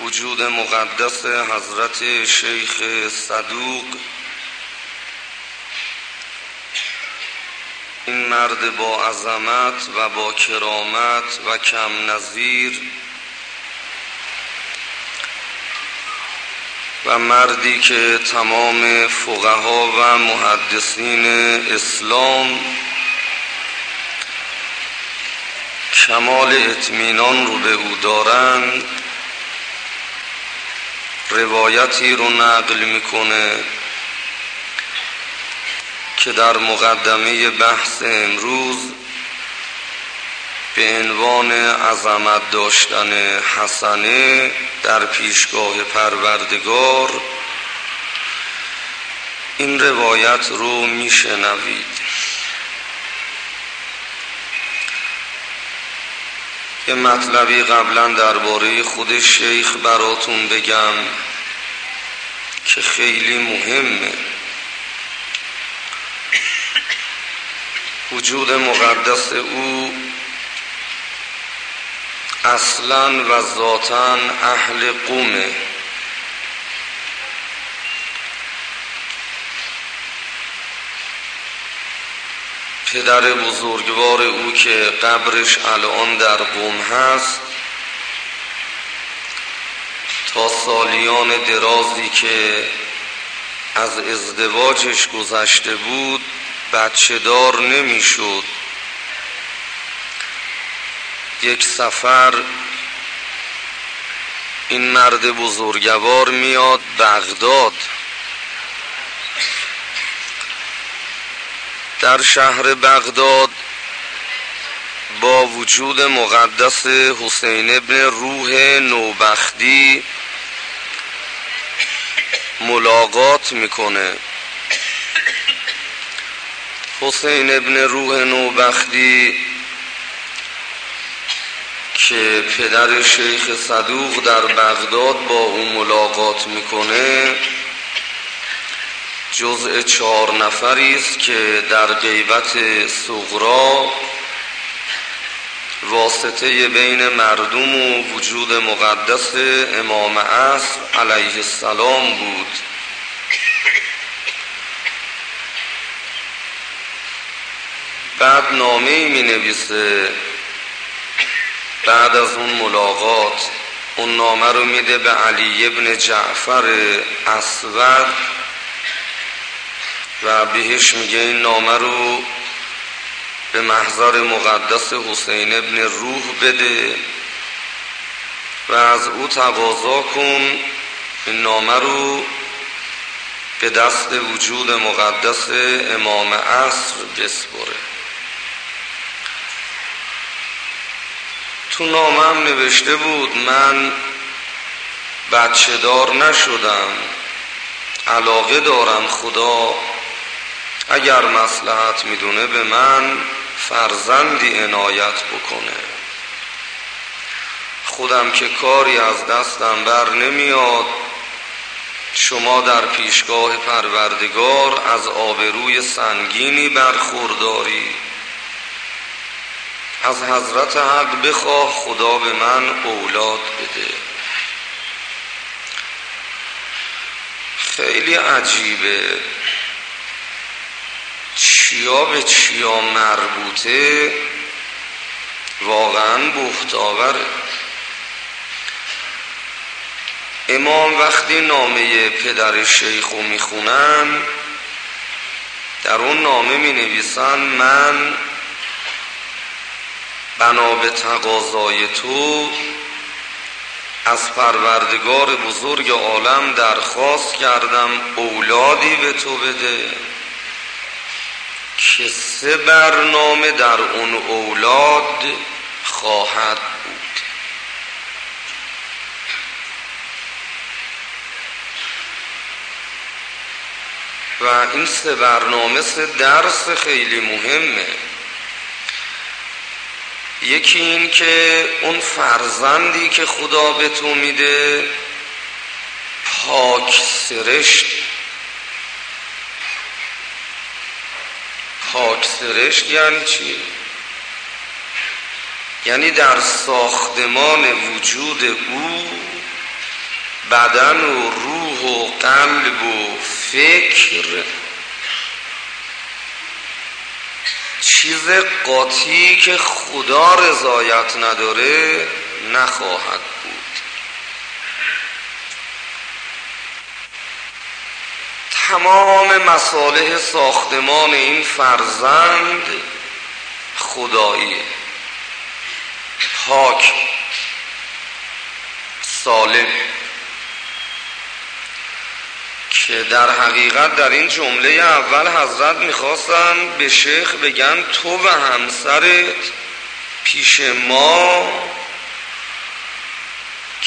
وجود مقدس حضرت شیخ صدوق. این مرد با عظمت و با کرامت و کم نظیر و مردی که تمام فقها و محدثین اسلام کمال اطمینان رو به او دارند روایتی رو نقل می‌کنه که در مقدمه بحث امروز به عنوان عظمت داشتن حسنه در پیشگاه پروردگار این روایت رو میشنوید. یه مطلبی قبلا درباره خود شیخ براتون بگم که خیلی مهمه. وجود مقدس او اصلا و ذاتا اهل قومه. پدر بزرگوار او که قبرش الان در قوم هست تا سالیان درازی که از ازدواجش گذشته بود بچه دار نمی‌شد. یک سفر این مرد بزرگوار میاد بغداد. در شهر بغداد با وجود مقدس حسین ابن روح نوبختی ملاقات می‌کنه. حسین ابن روح نوبختی که پدر شیخ صدوق در بغداد با او ملاقات می‌کنه جزء چهار نفری است که در غیبت صغرا واسطه بین مردم و وجود مقدس امام عصر علیه السلام بود. بعد نامه می نویسه. بعد از اون ملاقات اون نامه رو میده به علی ابن جعفر اسود. و بهش میگه این نامه رو به محضر مقدس حسین ابن روح بده و از او تقاضا کن این نامه رو به دست وجود مقدس امام عصر بسپره تو نامه هم نوشته بود من بچه دار نشدم علاقه دارم خدا اگر مسلحت می‌دونه به من فرزندی عنایت بکنه. خودم که کاری از دستم بر نمیاد شما در پیشگاه پروردگار از آبروی سنگینی برخورداری. از حضرت حق بخواه خدا به من اولاد بده. خیلی عجیبه. چیا به چیا مربوطه واقعا بختاوره امام وقتی نامه پدر شیخ رو می‌خونن در اون نامه می نویسن من بنا به تقاضای تو از پروردگار بزرگ عالم درخواست کردم اولادی به تو بده. که سه برنامه در اون اولاد خواهد بود. و این سه برنامه سه درس خیلی مهمه. یکی این که اون فرزندی که خدا به تو میده پاک سرشت. پاک سرشت یعنی چی؟ یعنی در ساختمان وجود او بدن و روح و قلب و فکر چیز قاطی که خدا رضایت نداره نخواهد بود تمام مصالح ساختمان این فرزند خداییه پاک سالم. که در حقیقت در این جمله اول حضرت می‌خواستن به شیخ بگن تو و همسرت پیش ما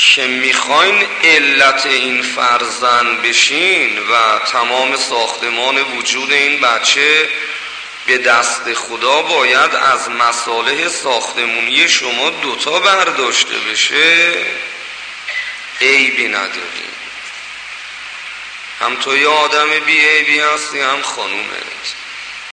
که می‌خواین علت این فرزند بشین و تمام ساختمان وجود این بچه به دست خدا باید از مصالح ساختمونی شما دوتا برداشته بشه عیبی نداریم هم تو یه آدم بی عیبی هستی هم خانومت.